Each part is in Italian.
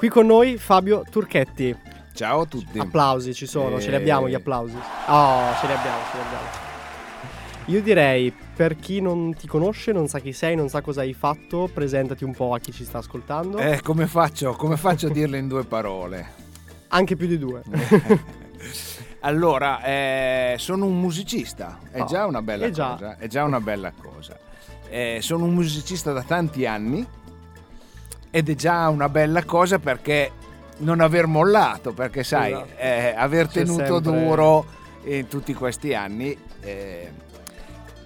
Qui con noi Fabio Turchetti. Ciao a tutti. Applausi ci sono, e... ce li abbiamo gli applausi. Oh, ce li abbiamo, ce li abbiamo. Io direi, per chi non ti conosce, non sa chi sei, non sa cosa hai fatto, presentati un po' a chi ci sta ascoltando. Eh, come faccio? Come faccio a dirle in due parole? Anche più di due. allora, eh, sono un musicista, è oh, già una bella è cosa. Già. È già una bella cosa. Eh, sono un musicista da tanti anni ed è già una bella cosa perché non aver mollato, perché sai, esatto. eh, aver tenuto sempre... duro in tutti questi anni. Eh,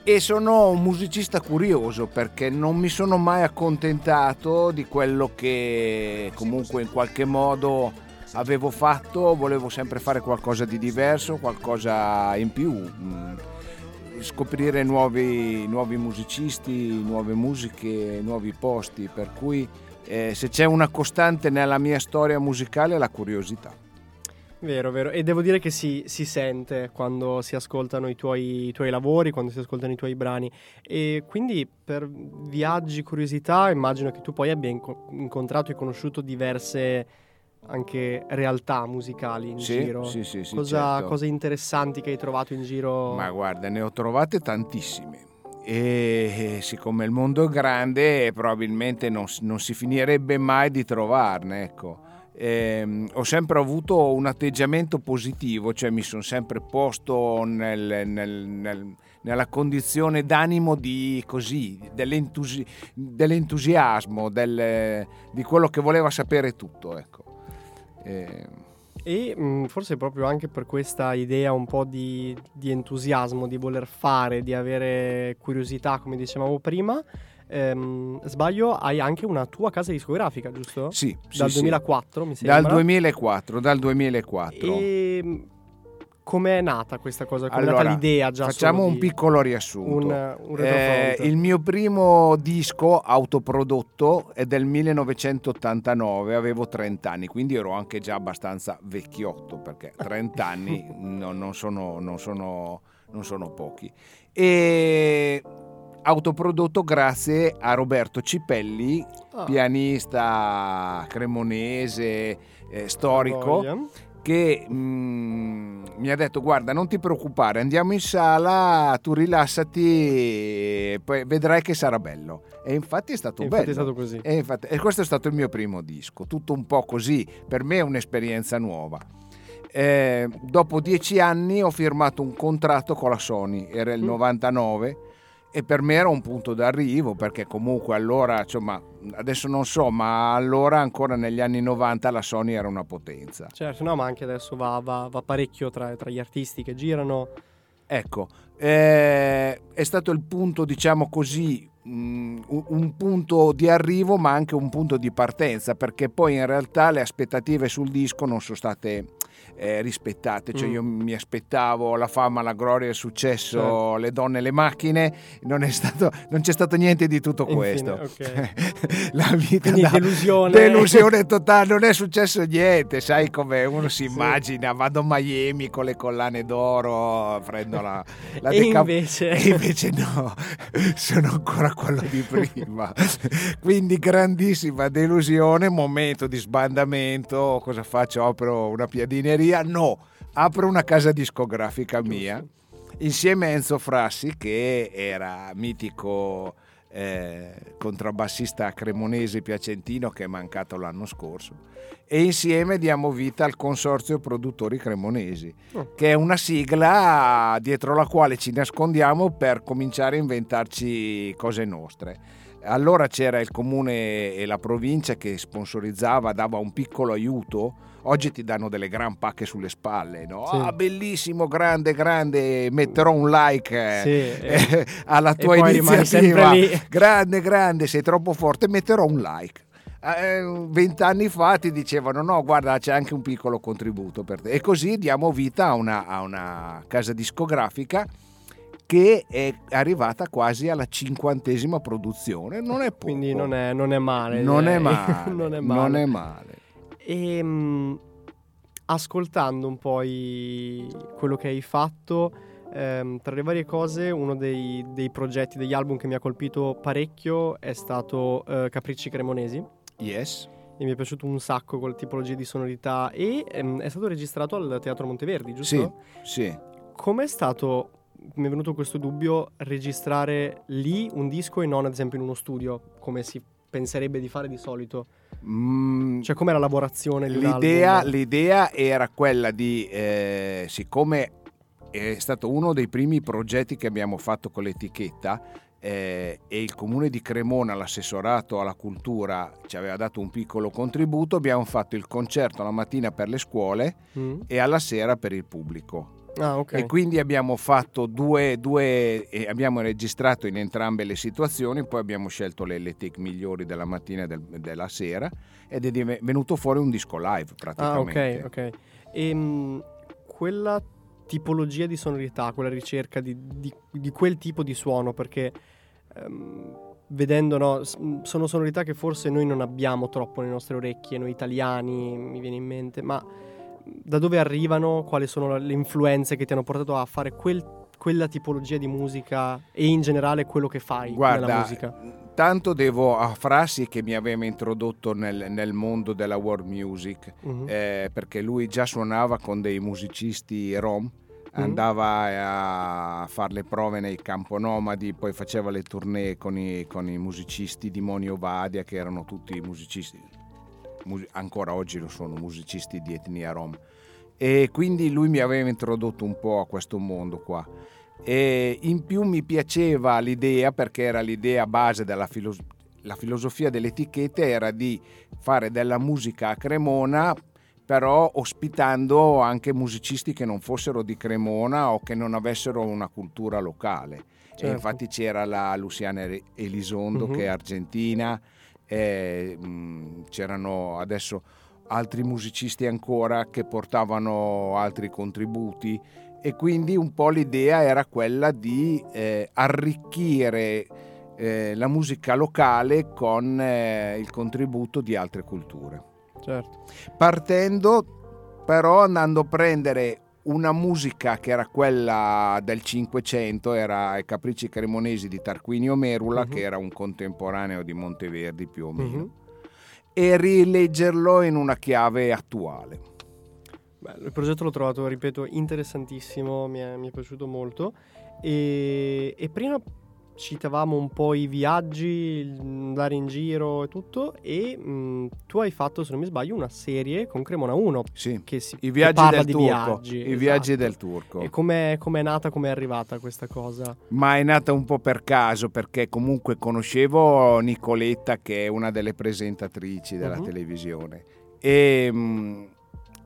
e sono un musicista curioso perché non mi sono mai accontentato di quello che comunque in qualche modo avevo fatto, volevo sempre fare qualcosa di diverso, qualcosa in più, mm, scoprire nuovi, nuovi musicisti, nuove musiche, nuovi posti, per cui eh, se c'è una costante nella mia storia musicale è la curiosità. Vero, vero. E devo dire che si, si sente quando si ascoltano i tuoi, i tuoi, lavori, quando si ascoltano i tuoi brani. E quindi per viaggi, curiosità, immagino che tu poi abbia incontrato e conosciuto diverse anche realtà musicali in sì, giro. Sì, sì, sì. Cosa, certo. cose interessanti che hai trovato in giro? Ma guarda, ne ho trovate tantissime e siccome il mondo è grande probabilmente non, non si finirebbe mai di trovarne ecco. Eh, ho sempre avuto un atteggiamento positivo, cioè mi sono sempre posto nel, nel, nel, nella condizione d'animo di così, dell'entusi- dell'entusiasmo, del, di quello che voleva sapere tutto. Ecco. Eh, e mh, mm, forse proprio anche per questa idea un po' di, di, entusiasmo, di voler fare, di avere curiosità, come dicevamo prima. Ehm, sbaglio, hai anche una tua casa discografica, giusto? Sì. Dal sì, 2004, sì. mi sembra. Dal 2004, dal 2004. E Com'è nata questa cosa? Com'è allora, nata l'idea già? Facciamo un piccolo riassunto. Un, un eh, il mio primo disco autoprodotto è del 1989, avevo 30 anni, quindi ero anche già abbastanza vecchiotto perché 30 anni no, non, sono, non, sono, non sono pochi. E autoprodotto grazie a Roberto Cipelli, oh. pianista cremonese, eh, storico che mm, mi ha detto guarda non ti preoccupare andiamo in sala tu rilassati poi vedrai che sarà bello. E infatti è stato infatti bello. è stato così. E, infatti, e, questo è stato il mio primo disco tutto un po' così per me è un'esperienza nuova. Eh, dopo dieci anni ho firmato un contratto con la Sony era il mm. 99 e per me era un punto d'arrivo perché comunque allora, insomma, adesso non so, ma allora ancora negli anni 90 la Sony era una potenza. Certo, no, ma anche adesso va, va, va parecchio tra, tra, gli artisti che girano. Ecco, eh, è stato il punto, diciamo così, mh, un punto di arrivo ma anche un punto di partenza perché poi in realtà le aspettative sul disco non sono state eh, rispettate. Cioè, mm. io mi aspettavo la fama, la gloria, il successo, certo. le donne, le macchine. Non, stato, non, c'è stato niente di tutto questo. Infine, okay. la vita da delusione. delusione totale, non è successo niente. Sai come uno si immagina, sì. vado a Miami con le collane d'oro, prendo la, la e, deca- invece... e invece no, sono ancora quello di prima. Quindi grandissima delusione, momento di sbandamento. Cosa faccio? Apro una piadineria discogria, no, apro una casa discografica mia insieme a Enzo Frassi che era mitico eh, contrabbassista cremonese piacentino che è mancato l'anno scorso e insieme diamo vita al Consorzio Produttori Cremonesi oh. che è una sigla dietro la quale ci nascondiamo per cominciare a inventarci cose nostre. Allora c'era il comune e la provincia che sponsorizzava, dava un piccolo aiuto oggi ti danno delle gran pacche sulle spalle, no? Sì. Ah, bellissimo, grande, grande, metterò un like sì, eh, alla tua iniziativa. Grande, grande, sei troppo forte, metterò un like. Eh, vent'anni fa ti dicevano no guarda c'è anche un piccolo contributo per te e così diamo vita a una, a una casa discografica che è arrivata quasi alla cinquantesima produzione non è poco quindi non è, non è male non è male, non è male. Non è male. E ehm, mh, ascoltando un po' i, quello che hai fatto, ehm, tra le varie cose, uno dei, dei, progetti, degli album che mi ha colpito parecchio è stato eh, Capricci Cremonesi. Yes. e mi è piaciuto un sacco con tipologie di sonorità e ehm, è stato registrato al Teatro Monteverdi, giusto? Sì, sì. Com'è stato, mi è venuto questo dubbio, registrare lì un disco e non ad esempio in uno studio, come si penserebbe di fare di solito? Mm, Cioè com'è la lavorazione l'idea, l'idea era quella di, eh, siccome è stato uno dei primi progetti che abbiamo fatto con l'etichetta eh, e il comune di Cremona, l'assessorato alla cultura, ci aveva dato un piccolo contributo, abbiamo fatto il concerto la mattina per le scuole Mm? e alla sera per il pubblico. Ah, ok. E quindi abbiamo fatto due, due e abbiamo registrato in entrambe le situazioni, poi abbiamo scelto le, le take migliori della mattina e del- della sera ed è venuto fuori un disco live Ah, praticamente. ok, ok. E quella tipologia di sonorità, quella ricerca di, di- di quel tipo di suono, perché ehm, vedendo, no, sono sonorità che forse noi non abbiamo troppo nelle nostre orecchie, noi italiani, mi viene in mente, ma da dove arrivano, quali sono le influenze che ti hanno portato a fare quel- quella tipologia di musica e in generale quello che fai nella Guarda, musica? tanto devo a Frassi che mi aveva introdotto nel, nel mondo della world music, Mhm. eh, perché lui già suonava con dei musicisti rom, andava a fare le prove nei camponomadi, poi faceva le tournée con i, con i musicisti di Monio Vadia, che erano tutti musicisti, mus- ancora oggi lo sono, musicisti di etnia rom. E quindi lui mi aveva introdotto un po' a questo mondo qua. E in più mi piaceva l'idea, perché era l'idea base della filosofia, la filosofia delle etichette era di fare della musica a Cremona, però ospitando anche musicisti che non fossero di Cremona o che non avessero una cultura locale. E Certo. infatti c'era la Luciana Elisondo Mhm. che è argentina, e, mh, c'erano adesso altri musicisti ancora che portavano altri contributi e quindi un po' l'idea era quella di eh, arricchire eh, la musica locale con eh, il contributo di altre culture. Certo. Partendo però andando a prendere una musica che era quella del Cinquecento, era i Capricci Cremonesi di Tarquinio Merula, Mhm. che era un contemporaneo di Monteverdi più o meno, Mhm. e rileggerlo in una chiave attuale. Bello, il progetto l'ho trovato, ripeto, interessantissimo, mi è, mi è piaciuto molto. E, e prima citavamo un po' i viaggi, andare in giro e tutto. E mh, tu hai fatto, se non mi sbaglio, una serie con Cremona 1 Sì. che, si, I che viaggi parla del di turco, viaggi. i esatto. viaggi del turco. E com'è, com'è nata, com'è arrivata questa cosa? Ma è nata un po' per caso perché comunque conoscevo Nicoletta che è una delle presentatrici della Mhm. televisione e, mm,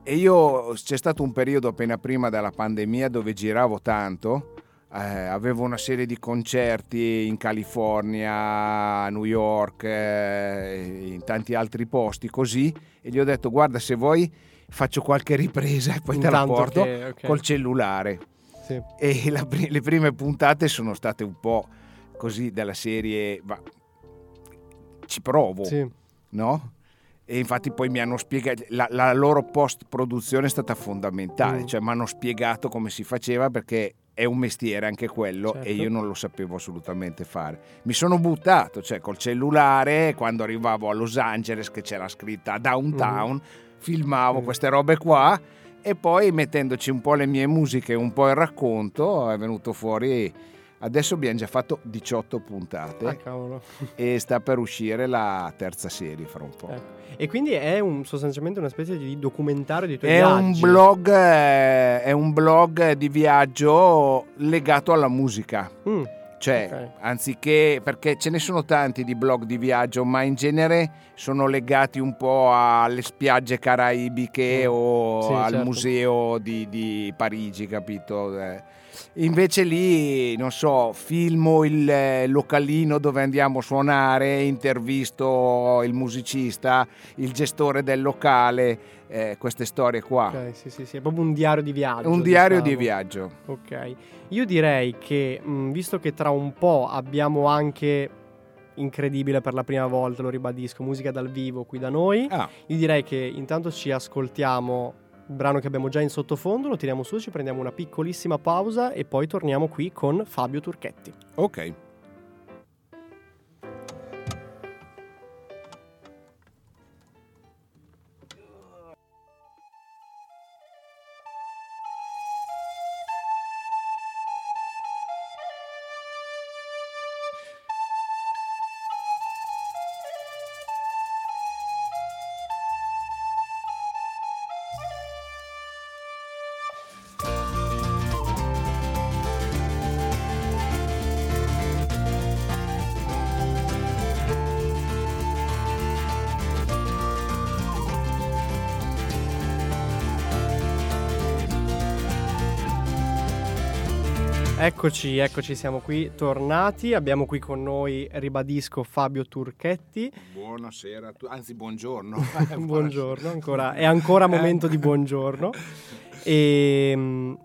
e io c'è stato un periodo appena prima della pandemia dove giravo tanto, eh, avevo una serie di concerti in California, a New York, eh, in tanti altri posti così e gli ho detto guarda se vuoi faccio qualche ripresa e poi te la Intanto porto che- ok. col cellulare Sì. e la le prime puntate sono state un po' così della serie ma ci provo Sì. no? e infatti poi mi hanno spiegato la, la loro post produzione è stata fondamentale Mm. cioè mi hanno spiegato come si faceva perché è un mestiere anche quello Certo. e io non lo sapevo assolutamente fare mi sono buttato cioè col cellulare quando arrivavo a Los Angeles che c'era scritta downtown filmavo Mm. queste robe qua e poi mettendoci un po' le mie musiche e un po' il racconto è venuto fuori adesso abbiamo già fatto 18 puntate Ah, e sta per uscire la terza serie fra un po'. Ecco. E quindi è un- sostanzialmente una specie di documentario dei tuoi È un, viaggi. blog, eh, è un blog di viaggio legato alla musica. Mm, Cioè, Ok. anziché, perché ce ne sono tanti di blog di viaggio, ma in genere sono legati un po' alle spiagge caraibiche Mm. o Sì, al certo. museo di, di Parigi, capito? Eh, Invece lì, non so, filmo il eh, localino dove andiamo a suonare, intervisto il musicista, il gestore del locale, eh, queste storie qua. ok, sì, sì, sì, è proprio un diario di viaggio. Un diario diciamo. di viaggio. Ok. Io direi che, mh, visto che tra un po' abbiamo anche incredibile per la prima volta, lo ribadisco, musica dal vivo qui da noi, Ah, io direi che intanto ci ascoltiamo brano che abbiamo già in sottofondo, lo tiriamo su, ci prendiamo una piccolissima pausa e poi torniamo qui con Fabio Turchetti. ok. Eccoci, eccoci, siamo qui tornati. Abbiamo qui con noi, ribadisco, Fabio Turchetti. Buonasera, anzi buongiorno. buongiorno, ancora, è ancora momento di buongiorno. E um,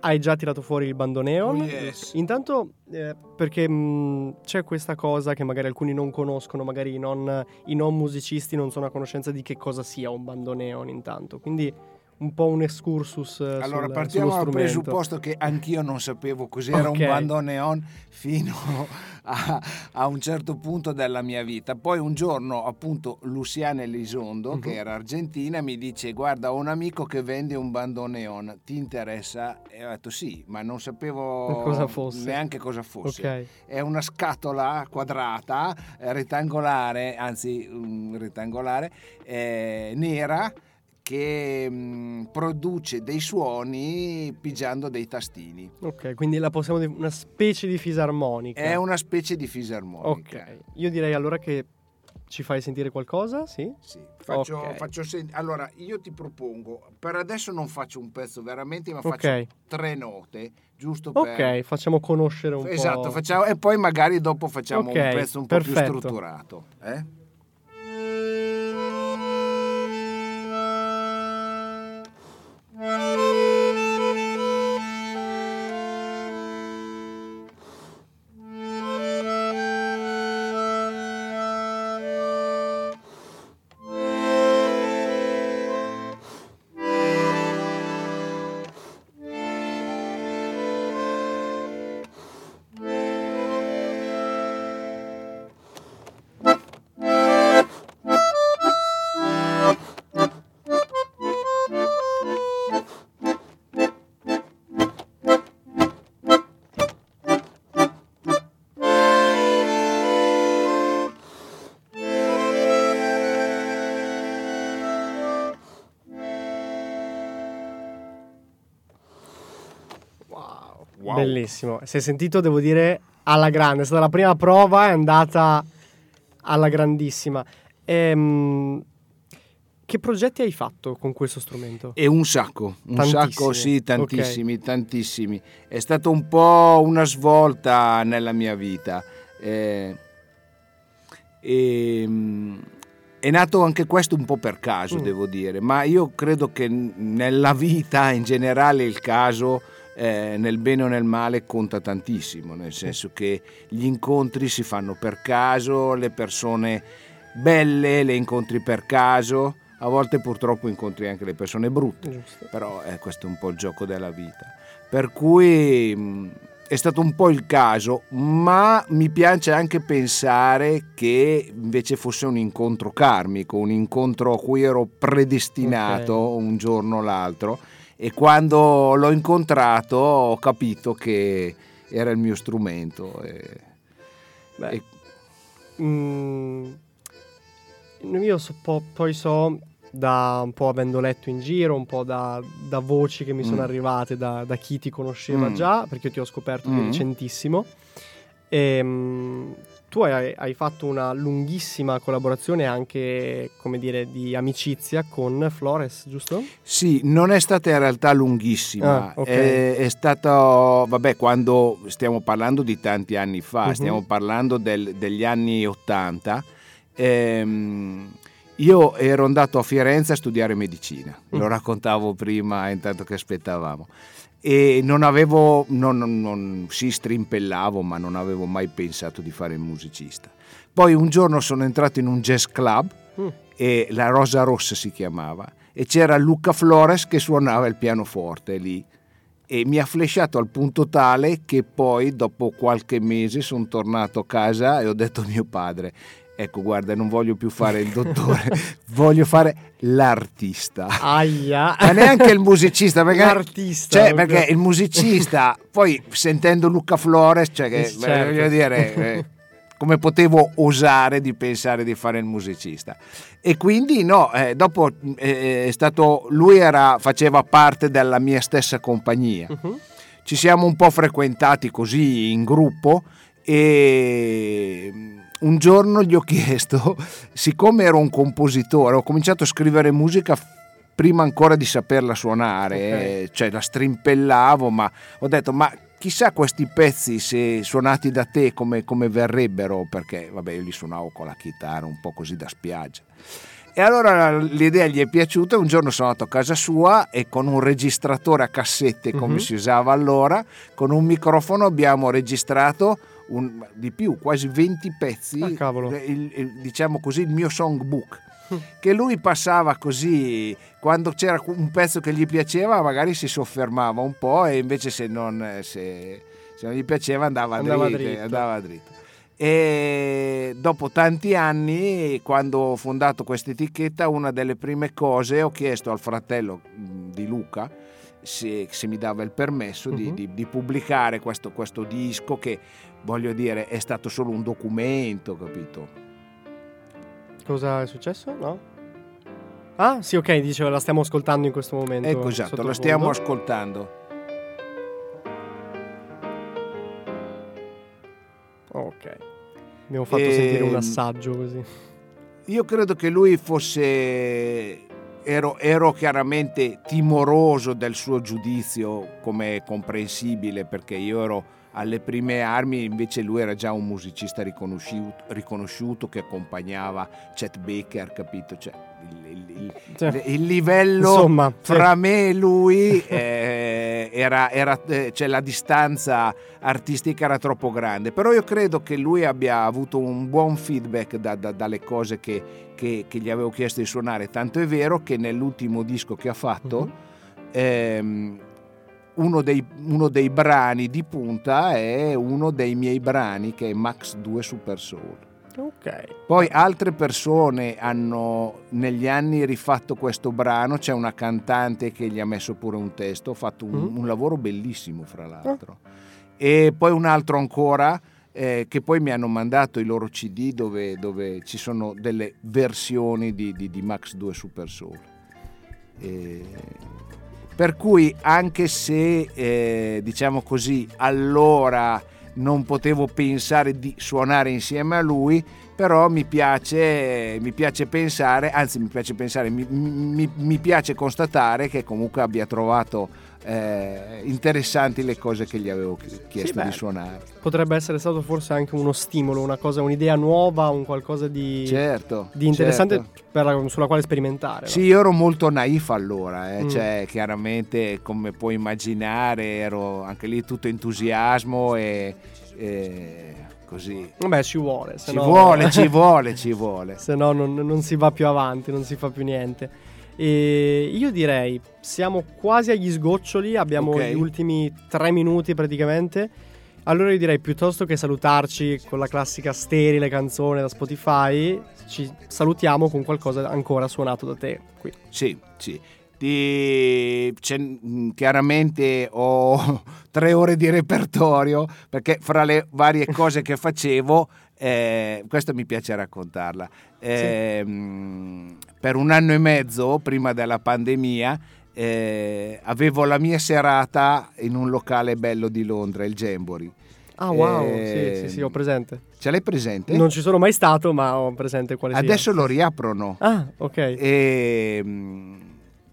hai già tirato fuori il bandoneon. Oh, yes. Intanto, eh, perché mh, c'è questa cosa che magari alcuni non conoscono, magari i non, i non musicisti non sono a conoscenza di che cosa sia un bandoneon intanto. Quindi un po' un excursus. eh, Allora sul, partiamo dal presupposto che anch'io non sapevo cos'era Ok. un bandoneon fino a, a un certo punto della mia vita. Poi un giorno appunto Luciana Elizondo, Mhm. che era argentina, mi dice guarda ho un amico che vende un bandoneon, ti interessa? E ho detto sì, ma non sapevo Cosa neanche cosa fosse. Ok, È una scatola quadrata, eh, rettangolare, anzi mm, rettangolare, eh, nera che mm, produce dei suoni pigiando dei tastini. ok, quindi la possiamo dire una specie di fisarmonica. È una specie di fisarmonica. Ok, io direi allora che ci fai sentire qualcosa, sì? Sì, faccio, Ok. faccio sen- allora io ti propongo, per adesso non faccio un pezzo veramente, ma faccio tre note, giusto per... Ok, facciamo conoscere un Esatto, po'. facciamo, e poi magari dopo facciamo Ok, un pezzo un po' perfetto. più strutturato. eh? Bellissimo. Si è sentito, devo dire, alla grande. È stata la prima prova, è andata alla grandissima. Ehm, che progetti hai fatto con questo strumento? E un sacco, un Tantissimi, sacco, sì, tantissimi, tantissimi. È stato un po' una svolta nella mia vita. Eh, e, mm, è nato anche questo un po' per caso, Mm. devo dire, ma io credo che nella vita in generale il caso, eh, nel bene o nel male, conta tantissimo, nel senso che gli incontri si fanno per caso, le persone belle le incontri per caso, a volte purtroppo incontri anche le persone brutte Giusto. però eh, questo è un po' il gioco della vita. Per cui mh, è stato un po' il caso, ma mi piace anche pensare che invece fosse un incontro karmico, un incontro a cui ero predestinato Ok. un giorno o l'altro e quando l'ho incontrato ho capito che era il mio strumento. e- Beh, e- mm, io so- po- poi so, da un po' avendo letto in giro, un po' da, da voci che mi sono Mm. arrivate da, da chi ti conosceva Mm. già, perché io ti ho scoperto di Mm. recentissimo. Ehm, tu hai, hai fatto una lunghissima collaborazione anche, come dire, di amicizia con Flores, giusto? Sì, non è stata in realtà lunghissima, Ah, ok. è, è stato, vabbè, quando stiamo parlando di tanti anni fa, Mhm. stiamo parlando del- degli anni 80, ehm, io ero andato a Firenze a studiare medicina, lo Mm. raccontavo prima intanto che aspettavamo, e non avevo, non, non- non- sì strimpellavo, ma non avevo mai pensato di fare il musicista. Poi un giorno sono entrato in un jazz club Mm. e la Rosa Rossa si chiamava e c'era Luca Flores che suonava il pianoforte lì e mi ha flashato al punto tale che poi dopo qualche mese sono tornato a casa e ho detto a mio padre ecco guarda non voglio più fare il dottore voglio fare l'artista Aia! ma neanche il musicista perché, L'artista. cioè, perché il musicista poi sentendo Luca Flores cioè che Eh, certo. voglio dire eh, come potevo osare di pensare di fare il musicista e quindi no eh, dopo eh, è stato lui era, faceva parte della mia stessa compagnia Mhm. ci siamo un po' frequentati così in gruppo e un giorno gli ho chiesto, siccome ero un compositore, ho cominciato a scrivere musica prima ancora di saperla suonare, Ok. eh, cioè la strimpellavo, ma ho detto ma chissà questi pezzi se suonati da te come, come verrebbero, perché vabbè io li suonavo con la chitarra un po' così da spiaggia. E allora l'idea gli è piaciuta, un giorno sono andato a casa sua e con un registratore a cassette come uh-huh. si usava allora, con un microfono abbiamo registrato un, di più, quasi 20 pezzi, ah, il, il, diciamo così, il mio songbook che lui passava così quando c'era un pezzo che gli piaceva magari si soffermava un po' e invece se non, se, se non gli piaceva andava, andava dritto, dritto. Andava dritto. E dopo tanti anni, quando ho fondato questa etichetta, una delle prime cose ho chiesto al fratello di Luca se, se mi dava il permesso uh-huh. di, mhm. di, di, pubblicare questo, questo disco che, voglio dire, è stato solo un documento, capito? Cosa è successo? No? Ah, sì, ok, dicevo, la stiamo ascoltando in questo momento. Ecco, esatto, la stiamo ascoltando. Ok. Abbiamo fatto e... sentire un assaggio così. Io credo che lui fosse... Ero, ero chiaramente timoroso del suo giudizio, come è comprensibile, perché io ero alle prime armi invece lui era già un musicista riconosciuto, riconosciuto che accompagnava Chet Baker, capito? Cioè, il, il, cioè, il, livello insomma, fra sì. me e lui eh, era, era cioè, la distanza artistica era troppo grande, però io credo che lui abbia avuto un buon feedback da, da, dalle cose che, che, che, gli avevo chiesto di suonare, tanto è vero che nell'ultimo disco che ha fatto... Mm-hmm. Ehm, uno dei, uno dei, brani di punta è uno dei miei brani che è Max 2 Super Soul. Okay. Poi altre persone hanno negli anni rifatto questo brano, c'è una cantante che gli ha messo pure un testo, ha fatto un, mm. un lavoro bellissimo fra l'altro. Oh. E poi un altro ancora eh, che poi mi hanno mandato i loro CD dove, dove ci sono delle versioni di, di, di Max 2 Super Soul. E per cui anche se, eh, diciamo così, allora non potevo pensare di suonare insieme a lui, però mi piace, mi piace pensare, anzi mi piace pensare, mi, mi, mi piace constatare che comunque abbia trovato eh, interessanti le cose che gli avevo chiesto sì, di suonare. Potrebbe essere stato forse anche uno stimolo, una cosa, un'idea nuova, un qualcosa di, certo, di interessante certo. la, sulla quale sperimentare. Sì, no? io ero molto naif allora, eh, mm. cioè chiaramente come puoi immaginare ero anche lì tutto entusiasmo e, e così. Vabbè, ci vuole. ci no... vuole, ci vuole, ci vuole. Se no non, non si va più avanti, non si fa più niente. E io direi, siamo quasi agli sgoccioli, abbiamo okay. gli ultimi tre minuti praticamente. Allora io direi piuttosto che salutarci con la classica sterile canzone da Spotify, ci salutiamo con qualcosa ancora suonato da te qui. Sì, sì. Di, chiaramente ho tre ore di repertorio perché fra le varie cose che facevo eh, questo mi piace raccontarla. Eh, sì. Per un anno e mezzo, prima della pandemia, eh, avevo la mia serata in un locale bello di Londra, il Gembori. Ah wow, eh, sì, sì, sì, ho presente. Ce l'hai presente? Non ci sono mai stato, ma ho presente quale Adesso sia. lo riaprono. Ah, ok. E,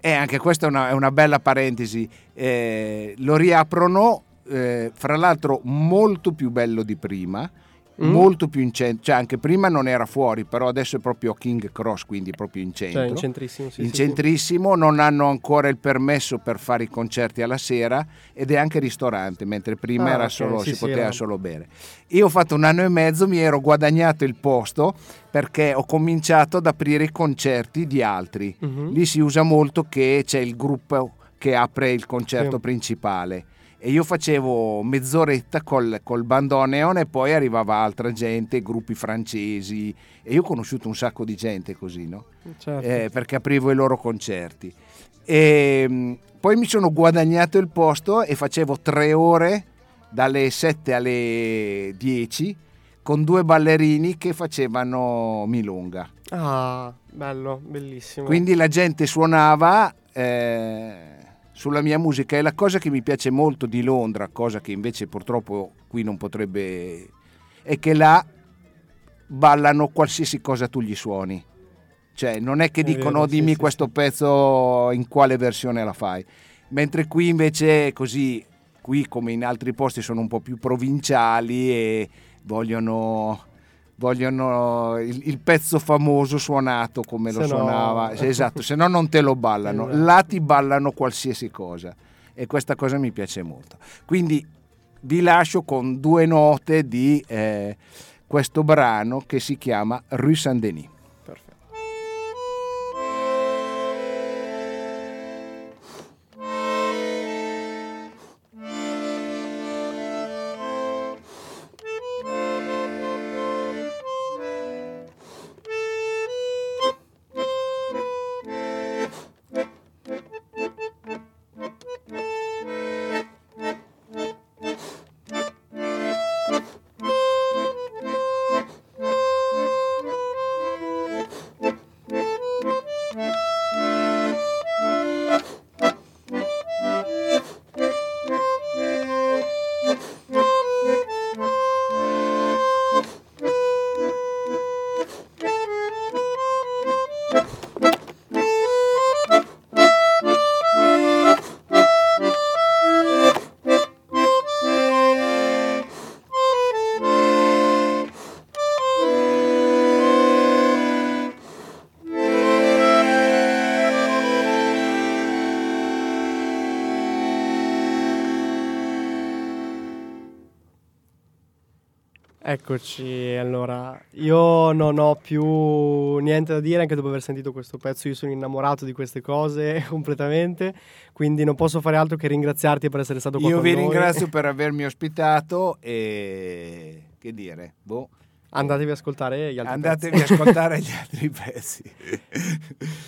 e anche questa è una, è una bella parentesi. Eh, lo riaprono, eh, fra l'altro molto più bello di prima Mm. molto più in centro, cioè anche prima non era fuori, però adesso è proprio King Cross, quindi proprio in centro. Cioè in centrissimo, sì, in sì, centrissimo sì. non hanno ancora il permesso per fare i concerti alla sera ed è anche ristorante, mentre prima ah, era okay, solo, si poteva era... solo bere. Io ho fatto un anno e mezzo, mi ero guadagnato il posto perché ho cominciato ad aprire i concerti di altri. Mm-hmm. Lì si usa molto che c'è il gruppo che apre il concerto principale e io facevo mezz'oretta col, col bandoneon e poi arrivava altra gente, gruppi francesi e io ho conosciuto un sacco di gente così, no? Certo. Eh, perché aprivo i loro concerti. E mm, poi mi sono guadagnato il posto e facevo tre ore dalle 7 alle 10 con due ballerini che facevano milonga. Ah, bello, bellissimo. Quindi la gente suonava... Eh, sulla mia musica e la cosa che mi piace molto di Londra, cosa che invece purtroppo qui non potrebbe, è che là ballano qualsiasi cosa tu gli suoni. Cioè, non è che è dicono vero, dimmi sì, questo sì. pezzo in quale versione la fai. Mentre qui invece così qui come in altri posti sono un po' più provinciali e vogliono vogliono il, il, pezzo famoso suonato come lo se suonava. No... Esatto, se no non te lo ballano. Esatto. Là ti ballano qualsiasi cosa e questa cosa mi piace molto. Quindi vi lascio con due note di eh, questo brano che si chiama Rue Saint-Denis. Eccoci, allora io non ho più niente da dire anche dopo aver sentito questo pezzo, io sono innamorato di queste cose completamente, quindi non posso fare altro che ringraziarti per essere stato qua io con noi. Io vi ringrazio per avermi ospitato e che dire, boh. Andatevi ad ascoltare gli altri Andatevi pezzi. ad ascoltare gli altri pezzi.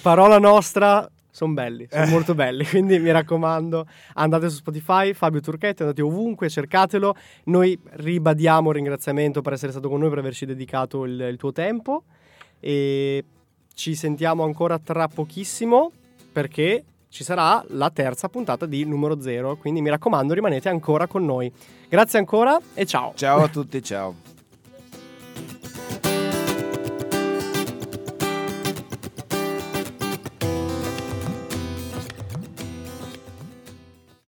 Parola nostra, sono belli, sono eh. molto belli, quindi mi raccomando andate su Spotify, Fabio Turchetti, andate ovunque, cercatelo, noi ribadiamo il ringraziamento per essere stato con noi, per averci dedicato il, il tuo tempo e ci sentiamo ancora tra pochissimo perché ci sarà la terza puntata di numero 0, quindi mi raccomando rimanete ancora con noi. Grazie ancora e ciao. Ciao a tutti, ciao.